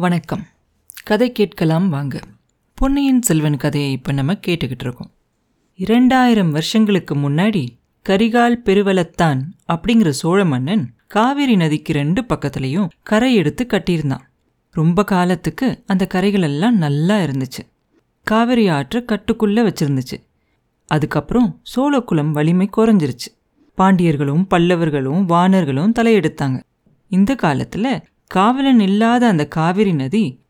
வணக்கம். கதை கேட்கலாம் வாங்க. பொன்னியின் செல்வன் கதையை இப்போ நம்ம கேட்டுக்கிட்டு இருக்கோம். இரண்டாயிரம் வருஷங்களுக்கு முன்னாடி கரிகால் பெருவலத்தான் அப்படிங்கிற சோழ மன்னன் காவிரி நதிக்கு ரெண்டு பக்கத்துலேயும் கரை எடுத்து கட்டியிருந்தான். ரொம்ப காலத்துக்கு அந்த கரைகளெல்லாம் நல்லா இருந்துச்சு. காவிரி ஆற்று கட்டுக்குள்ளே வச்சிருந்துச்சு. அதுக்கப்புறம் சோழக்குளம் வலிமை குறைஞ்சிருச்சு. பாண்டியர்களும் பல்லவர்களும் வானர்களும் தலையெடுத்தாங்க. இந்த காலத்தில் காவலன் இல்லாத அந்த காவிரி நதி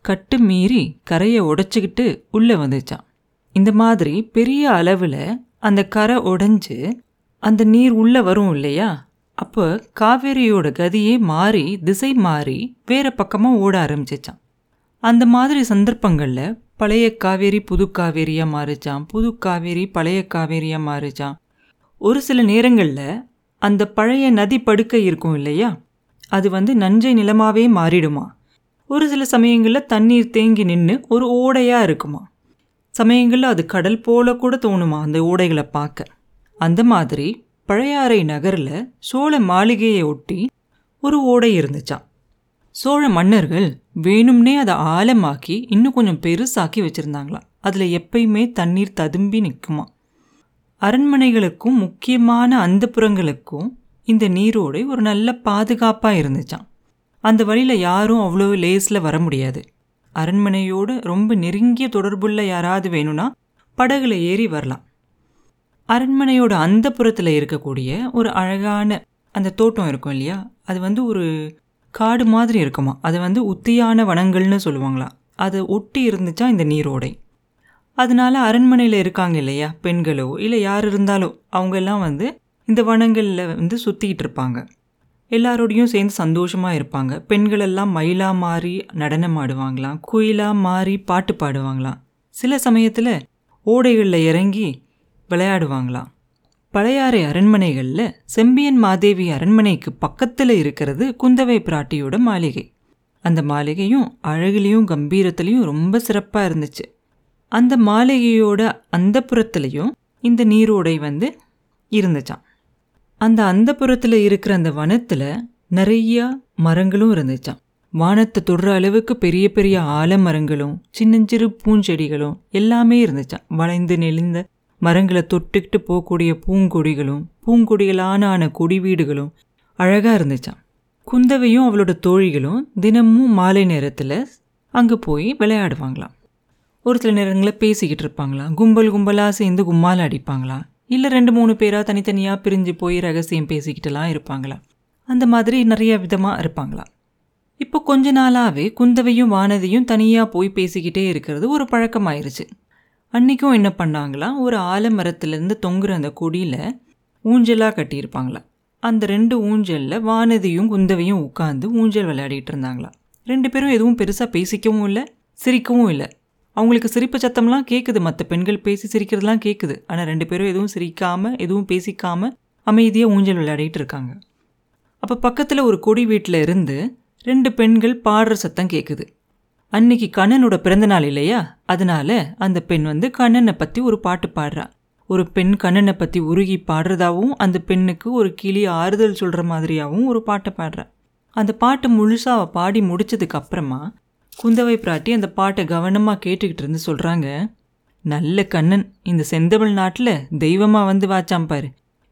கட்டு மீறி கரையை உடைச்சிக்கிட்டு உள்ளே வந்துச்சான் இந்த மாதிரி பெரிய அளவில் அந்த கரை உடைஞ்சு அந்த நீர் உள்ளே வரும் இல்லையா? அப்போ காவேரியோட கதியே மாறி திசை மாறி வேற பக்கமாக ஓட ஆரம்பிச்சிச்சான் அந்த மாதிரி சந்தர்ப்பங்களில் பழைய காவேரி புது காவேரியாக மாறிச்சான் புது காவேரி பழைய காவேரியாக மாறிச்சான் ஒரு சில நேரங்களில் அந்த பழைய நதி படுக்கை இருக்கும் இல்லையா? அது வந்து நஞ்சை நிலமாகவே மாறிடுமா? ஒரு சில சமயங்களில் தண்ணீர் தேங்கி நின்று ஒரு ஓடையாக இருக்குமா? சமயங்களில் அது கடல் போல கூட தோணுமா அந்த ஓடைகளை பார்க்க? அந்த மாதிரி பழையாறை நகரில் சோழ மாளிகையை ஒட்டி ஒரு ஓடை இருந்துச்சாம் சோழ மன்னர்கள் வேணும்னே அதை ஆழமாக்கி இன்னும் கொஞ்சம் பெருசாக்கி வச்சுருந்தாங்களாம். அதில் எப்பயுமே தண்ணீர் ததும்பி நிற்குமா அரண்மனைகளுக்கும் முக்கியமான அந்தப்புறங்களுக்கும் இந்த நீரோடை ஒரு நல்ல பாதுகாப்பாக இருந்துச்சாம். அந்த வழியில் யாரும் அவ்வளோ லேஸில் வர முடியாது. அரண்மனையோடு ரொம்ப நெருங்கிய தொடர்புள்ள யாராவது வேணும்னா படகுல ஏறி வரலாம். அரண்மனையோட அந்த புறத்தில் இருக்கக்கூடிய ஒரு அழகான அந்த தோட்டம் இருக்கும் இல்லையா? அது வந்து ஒரு காடு மாதிரி இருக்குமா அது வந்து உத்தியான வனங்கள்னு சொல்லுவாங்களாம் அது ஒட்டி இருந்துச்சா இந்த நீரோடை? அதனால அரண்மனையில் இருக்காங்க இல்லையா? பெண்களோ இல்லை யார் இருந்தாலோ அவங்க எல்லாம் வந்து இந்த வனங்களில் வந்து சுற்றிக்கிட்டு இருப்பாங்க. எல்லாரோடையும் சேர்ந்து சந்தோஷமாக இருப்பாங்க. பெண்கள் எல்லாம் மயிலா மாறி நடனம் ஆடுவாங்களாம் குயிலாக மாறி பாட்டு பாடுவாங்களாம். சில சமயத்தில் ஓடைகளில் இறங்கி விளையாடுவாங்களாம். பழையாறை அரண்மனைகளில் செம்பியன் மாதேவி அரண்மனைக்கு பக்கத்தில் இருக்கிறது குந்தவை பிராட்டியோட மாளிகை. அந்த மாளிகையும் அழகுலேயும் கம்பீரத்துலேயும் ரொம்ப சிறப்பாக இருந்துச்சு. அந்த மாளிகையோட அந்த புறத்துலேயும் இந்த நீரோடை வந்து இருந்துச்சான் அந்த அந்த புறத்தில் இருக்கிற அந்த வனத்தில் நிறையா மரங்களும் இருந்துச்சான் வானத்தை தொடுற அளவுக்கு பெரிய பெரிய ஆலமரங்களும் சின்னஞ்சிறு பூஞ்செடிகளும் எல்லாமே இருந்துச்சான் வளைந்து நெளிந்த மரங்களை தொட்டுக்கிட்டு போகக்கூடிய பூங்கொடிகளும் பூங்கொடிகளான ஆன கொடி வீடுகளும் அழகாக இருந்துச்சான் குந்தவையும் அவளோட தோழிகளும் தினமும் மாலை நேரத்தில் அங்கே போய் விளையாடுவாங்களாம். ஒரு சில நேரங்களில் பேசிக்கிட்டு இருப்பாங்களாம். கும்பல் கும்பலாக சேர்ந்து கும்மால் அடிப்பாங்களாம். இல்லை ரெண்டு மூணு பேராக தனித்தனியாக பிரிஞ்சு போய் ரகசியம் பேசிக்கிட்டுலாம் இருப்பாங்களா? அந்த மாதிரி நிறைய விதமாக இருப்பாங்களா? இப்போ கொஞ்ச நாளாகவே குந்தவையும் வானதியும் தனியாக போய் பேசிக்கிட்டே இருக்கிறது ஒரு பழக்கமாயிருச்சு. அன்றைக்கும் என்ன பண்ணாங்களாம் ஒரு ஆலமரத்துலேருந்து தொங்குற அந்த கொடியில் ஊஞ்சலாக கட்டியிருப்பாங்களா? அந்த ரெண்டு ஊஞ்சலில் வானதியும் குந்தவையும் உட்காந்து ஊஞ்சல் விளையாடிட்டு இருந்தாங்களா? ரெண்டு பேரும் எதுவும் பெருசாக பேசிக்கவும் இல்லை சிரிக்கவும் இல்லை. அவங்களுக்கு சிரிப்பு சத்தம்லாம் கேட்குது மற்ற பெண்கள் பேசி சிரிக்கிறதுலாம் கேட்குது ஆனால் ரெண்டு பேரும் எதுவும் சிரிக்காமல் எதுவும் பேசிக்காமல் அமைதியாக ஊஞ்சல் விளையாடிட்டு இருக்காங்க. அப்போ பக்கத்தில் ஒரு கொடி வீட்டில் இருந்து ரெண்டு பெண்கள் பாடுற சத்தம் கேட்குது அன்னைக்கு கண்ணனோட பிறந்தநாள் இல்லையா? அதனால அந்த பெண் வந்து கண்ணனை பற்றி ஒரு பாட்டு பாடுறா. ஒரு பெண் கண்ணனை பற்றி உருகி பாடுறதாவும் அந்த பெண்ணுக்கு ஒரு கிளி ஆறுதல் சொல்கிற மாதிரியாகவும் ஒரு பாட்டை பாடுறா. அந்த பாட்டை முழுசாக அவள் பாடி முடிச்சதுக்கு அப்புறமா குந்தவை பிராட்டி அந்த பாட்டை கவனமாக கேட்டுக்கிட்டு இருந்து சொல்கிறாங்க நல்ல கண்ணன் இந்த செந்தமிழ் நாட்டில் தெய்வமாக வந்து வாச்சாம் பாரு.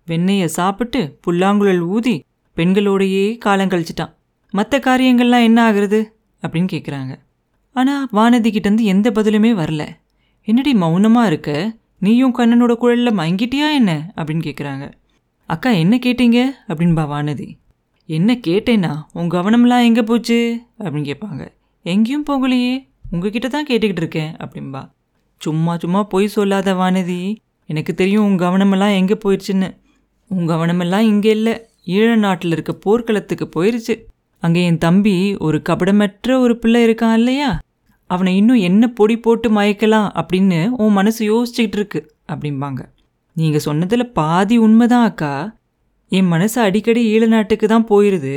வெண்ணெயை சாப்பிட்டு புல்லாங்குழல் ஊதி பெண்களோடையே காலம் கழிச்சிட்டான். மற்ற காரியங்கள்லாம் என்ன ஆகுறது? அப்படின்னு கேட்குறாங்க ஆனால் வானதி கிட்டேருந்து எந்த பதிலுமே வரல. என்னடி மௌனமாக இருக்க? நீயும் கண்ணனோட குழலில் மயங்கிட்டியா என்ன? அப்படின்னு கேட்குறாங்க அக்கா என்ன கேட்டீங்க? அப்படின்பா வானதி. என்ன கேட்டேன்னா உன் கவனம்லாம் எங்கே போச்சு? அப்படின்னு கேட்பாங்க எங்கேயும் போகலையே. உங்ககிட்ட தான் கேட்டுக்கிட்டு இருக்கேன் அப்படின்பா சும்மா சும்மா பொய் சொல்லாத வானதி. எனக்கு தெரியும் உன் கவனமெல்லாம் எங்கே போயிடுச்சுன்னு உன் கவனமெல்லாம் இங்கே இல்லை. ஈழ நாட்டில் இருக்க போர்க்களத்துக்கு போயிருச்சு. அங்கே என் தம்பி ஒரு கபடமற்ற ஒரு பிள்ளை இருக்கான் இல்லையா? அவனை இன்னும் என்ன பொடி போட்டு மயக்கலாம் அப்படின்னு உன் மனசு யோசிச்சுக்கிட்டு இருக்கு அப்படிம்பாங்க. நீங்கள் சொன்னதில் பாதி உண்மைதான் அக்கா. என் மனசு அடிக்கடி ஈழ நாட்டுக்கு தான் போயிடுது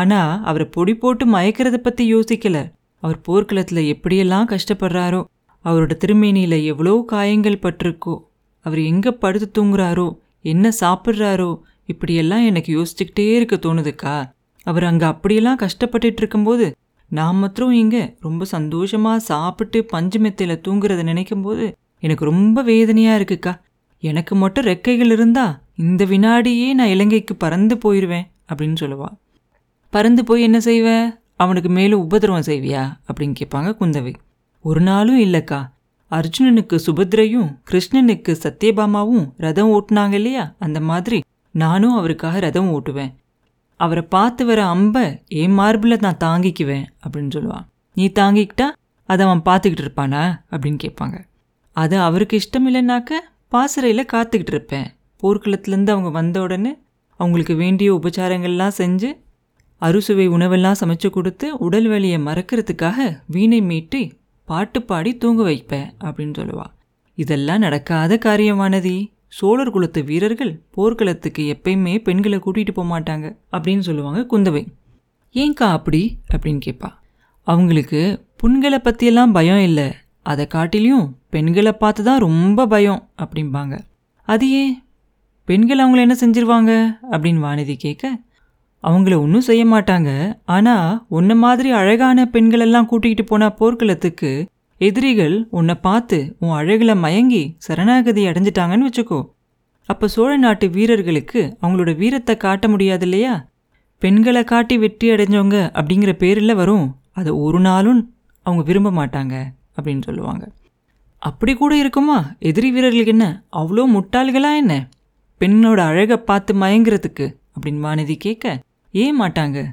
ஆனால் அவரை பொடி போட்டு மயக்கிறத பற்றி யோசிக்கல. அவர் போர்க்களத்தில் எப்படியெல்லாம் கஷ்டப்படுறாரோ அவரோட திருமேனியில் எவ்வளோ காயங்கள் பட்டிருக்கோ அவர் எங்கே படுத்து தூங்குறாரோ என்ன சாப்பிட்றாரோ இப்படியெல்லாம் எனக்கு யோசிச்சுக்கிட்டே இருக்க தோணுதுக்கா. அவர் அங்கே அப்படியெல்லாம் கஷ்டப்பட்டுட்டு இருக்கும்போது நான் மாத்திரம் இங்கே ரொம்ப சந்தோஷமாக சாப்பிட்டு பஞ்சு மெத்தையில் தூங்குறத நினைக்கும் போது எனக்கு ரொம்ப வேதனையாக இருக்குக்கா. எனக்கு மட்டும் ரெக்கைகள் இருந்தா இந்த வினாடியே நான் இலங்கைக்கு பறந்து போயிடுவேன் அப்படின்னு சொல்லுவா. பறந்து போய் என்ன செய்வ? அவனுக்கு மேலும் உபதிரவம் செய்வியா? அப்படின்னு கேட்பாங்க குந்தவை. ஒரு நாளும் இல்லைக்கா. அர்ஜுனனுக்கு சுபத்ரையும் கிருஷ்ணனுக்கு சத்யபாமாவும் ரதம் ஓட்டுனாங்க இல்லையா? அந்த மாதிரி நானும் அவருக்காக ரதம் ஓட்டுவேன். அவரை பார்த்து வர அம்பை என் மார்பில் நான் தாங்கிக்குவேன் அப்படின்னு சொல்லுவான் நீ தாங்கிக்கிட்டா அதை அவன் பார்த்துக்கிட்டு இருப்பானா? அப்படின்னு கேட்பாங்க. அது அவருக்கு இஷ்டம் இல்லைனாக்க பாசறையில் காத்துக்கிட்டு இருப்பேன். போர்க்களத்துலேருந்து அவங்க வந்த உடனே அவங்களுக்கு வேண்டிய உபச்சாரங்கள்லாம் செஞ்சு அறுசுவை உணவெல்லாம் சமைச்சு கொடுத்து உடல் வலியை மறக்கிறதுக்காக வீணை மீட்டி பாட்டு பாடி தூங்க வைப்பேன் அப்படின்னு சொல்லுவா. இதெல்லாம் நடக்காத காரியமானதி சோழர் குலத்து வீரர்கள் போர்க்களத்துக்கு எப்பயுமே பெண்களை கூட்டிகிட்டு போக மாட்டாங்க அப்படின்னு சொல்லுவாங்க குந்தவை. ஏன்க்கா அப்படி? அப்படின்னு கேட்பா அவங்களுக்கு புண்களை பற்றியெல்லாம் பயம் இல்லை. அதை காட்டிலையும் பெண்களை பார்த்து தான் ரொம்ப பயம் அப்படிம்பாங்க. அது ஏன்? பெண்கள் அவங்கள என்ன செஞ்சிருவாங்க? அப்படின்னு வானதி கேட்க அவங்கள ஒன்றும் செய்ய மாட்டாங்க. ஆனால் உன்ன மாதிரி அழகான பெண்களெல்லாம் கூட்டிகிட்டு போனா போர்க்களத்துக்கு எதிரிகள் உன்னை பார்த்து உன் அழகில் மயங்கி சரணாகதி அடைஞ்சிட்டாங்கன்னு வச்சுக்கோ. அப்போ சோழ நாட்டு வீரர்களுக்கு அவங்களோட வீரத்தை காட்ட முடியாது இல்லையா? பெண்களை காட்டி வெற்றி அடைஞ்சவங்க அப்படிங்கிற பேரில் வரும். அதை ஒரு நாளும் அவங்க விரும்ப மாட்டாங்க அப்படின்னு சொல்லுவாங்க. அப்படி கூட இருக்குமா? எதிரி வீரர்களுக்கு என்ன? அவ்வளோ முட்டாள்களா என்ன? பெண்ணோட அழகை பார்த்து மயங்கிறதுக்கு அப்படின்னு வானதி கேட்க ஏன் மாட்டாங்க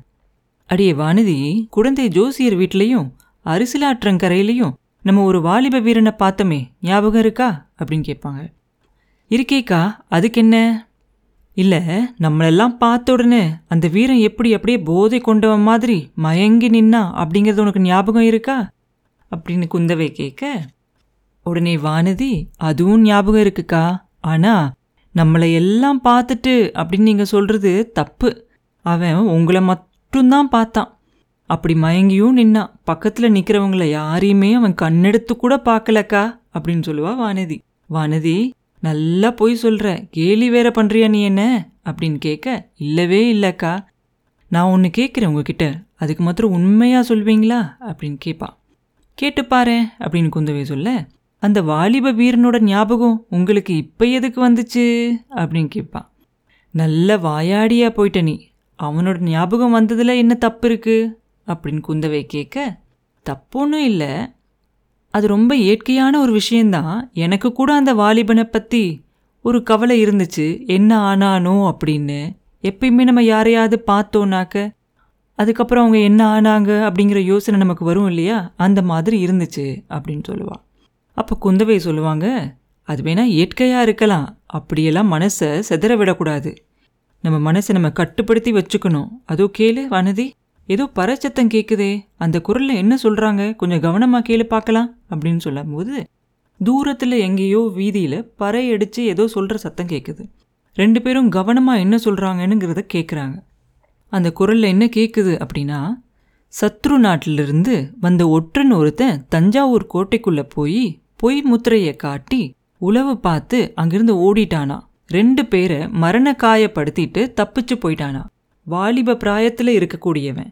அடியே வானதி குழந்தை ஜோசியர் வீட்லேயும் அரிசிலாற்றங்கரையிலையும் நம்ம ஒரு வாலிப வீரனை பார்த்தோமே ஞாபகம் இருக்கா? அப்படின்னு கேட்பாங்க. இருக்கேக்கா அதுக்கு என்ன இல்லை நம்மளெல்லாம் பார்த்த உடனே அந்த வீரன் எப்படி அப்படியே போதை கொண்டவன் மாதிரி மயங்கி நின்னா அப்படிங்கிறது உனக்கு ஞாபகம் இருக்கா? அப்படின்னு குந்தவை கேட்க உடனே வானதி அதுவும் ஞாபகம் இருக்குக்கா. ஆனால் நம்மளை எல்லாம் பார்த்துட்டு அப்படின்னு நீங்கள் சொல்கிறது தப்பு. அவன் உங்களை மட்டும்தான் பார்த்தான். அப்படி மயங்கியும் நின்னான் பக்கத்தில் நிற்கிறவங்கள யாரையுமே அவன் கண்ணெடுத்து கூட பார்க்கலக்கா அப்படின்னு சொல்லுவா வானதி. வானதி நல்லா போய் சொல்கிற கேலி வேற பண்ணுறியா நீ என்ன அப்படின்னு கேட்க இல்லவே இல்லைக்கா. நான் ஒன்று கேட்குறேன் உங்ககிட்ட அதுக்கு மாத்திரம் உண்மையாக சொல்வீங்களா அப்படின்னு கேட்பா கேட்டு பாரு அப்படின்னு குந்தவை சொல்ல அந்த வாலிப வீரனோட ஞாபகம் உங்களுக்கு இப்போ எதுக்கு வந்துச்சு அப்படின்னு கேட்பான் நல்ல வாயாடியா போயிட்ட நீ அவனோட ஞாபகம் வந்ததில் என்ன தப்பு இருக்கு? அப்படின்னு குந்தவை கேட்க தப்பொன்னும் இல்லை. அது ரொம்ப இயற்கையான ஒரு விஷயந்தான் எனக்கு கூட அந்த வாலிபனை பற்றி ஒரு கவலை இருந்துச்சு. என்ன ஆனானோ அப்படின்னு. எப்பயுமே நம்ம யாரையாவது பார்த்தோன்னாக்க அதுக்கப்புறம் அவங்க என்ன ஆனாங்க அப்படிங்கிற யோசனை நமக்கு வரும் இல்லையா? அந்த மாதிரி இருந்துச்சு அப்படின்னு சொல்லுவாள் அப்போ குந்தவை சொல்லுவாங்க அது வேணால் இயற்கையாக இருக்கலாம். அப்படியெல்லாம் மனசை செதற விடக்கூடாது. நம்ம மனசை நம்ம கட்டுப்படுத்தி வச்சுக்கணும். அதோ கேளு வனதி. ஏதோ பறச்சத்தம் கேட்குதே அந்த குரலில் என்ன சொல்கிறாங்க கொஞ்சம் கவனமாக கேளு பார்க்கலாம் அப்படின்னு சொல்லும்போது தூரத்தில் எங்கேயோ வீதியில் பறை அடித்து ஏதோ சொல்கிற சத்தம் கேட்குது ரெண்டு பேரும் கவனமாக என்ன சொல்கிறாங்கன்னுங்கிறத கேட்குறாங்க அந்த குரலில் என்ன கேட்குது அப்படின்னா சத்ரு நாட்டிலிருந்து வந்த ஒற்றன் ஒருத்தன் தஞ்சாவூர் கோட்டைக்குள்ளே போய் பொய் முத்திரையை காட்டி உளவு பார்த்து அங்கிருந்து ஓடிட்டானா. ரெண்டு பேரை மரண காயப்படுத்திட்டு தப்பிச்சு போயிட்டானா. வாலிப பிராயத்தில் இருக்கக்கூடியவன்.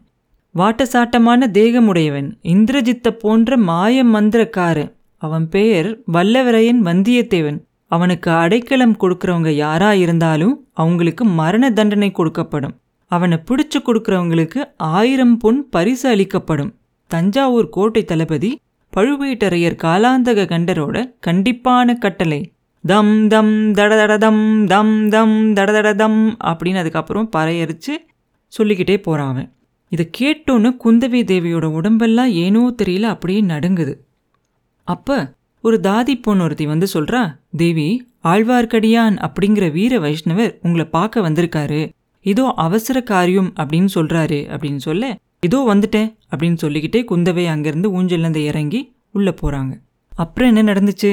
வாட்டசாட்டமான தேகமுடையவன். இந்திரஜித்த போன்ற மாய மந்திரக்காரன் அவன் பெயர் வல்லவரையன் வந்தியத்தேவன். அவனுக்கு அடைக்கலம் கொடுக்கறவங்க யாரா இருந்தாலும் அவங்களுக்கு மரண தண்டனை கொடுக்கப்படும். அவனை பிடிச்சு கொடுக்கறவங்களுக்கு ஆயிரம் பொன் பரிசு அளிக்கப்படும். தஞ்சாவூர் கோட்டை தளபதி பழுவேட்டரையர் காலாந்தக கண்டரோட கண்டிப்பான கட்டளை. தம் தம் தடதடதம் தம் தம் தடதடதம் அப்படின்னு அதுக்கப்புறம் பறையரிச்சு சொல்லிக்கிட்டே போகிறான் அவன். இதை கேட்டோன்னு குந்தவி தேவியோட உடம்பெல்லாம் ஏனோ தெரியல அப்படியே நடுங்குது. அப்போ ஒரு தாதி பொண்ணு ஒருத்தி வந்து சொல்கிறா தேவி ஆழ்வார்க்கடியான் அப்படிங்கிற வீர வைஷ்ணவர் உங்களை பார்க்க வந்திருக்காரு. இதோ அவசர காரியம் அப்படின்னு சொல்கிறாரு அப்படின்னு சொல்ல இதோ வந்துட்டேன் அப்படின்னு சொல்லிக்கிட்டே குந்தவை அங்கேருந்து ஊஞ்சல்லேருந்து இறங்கி உள்ளே போகிறாங்க அப்புறம் என்ன நடந்துச்சு?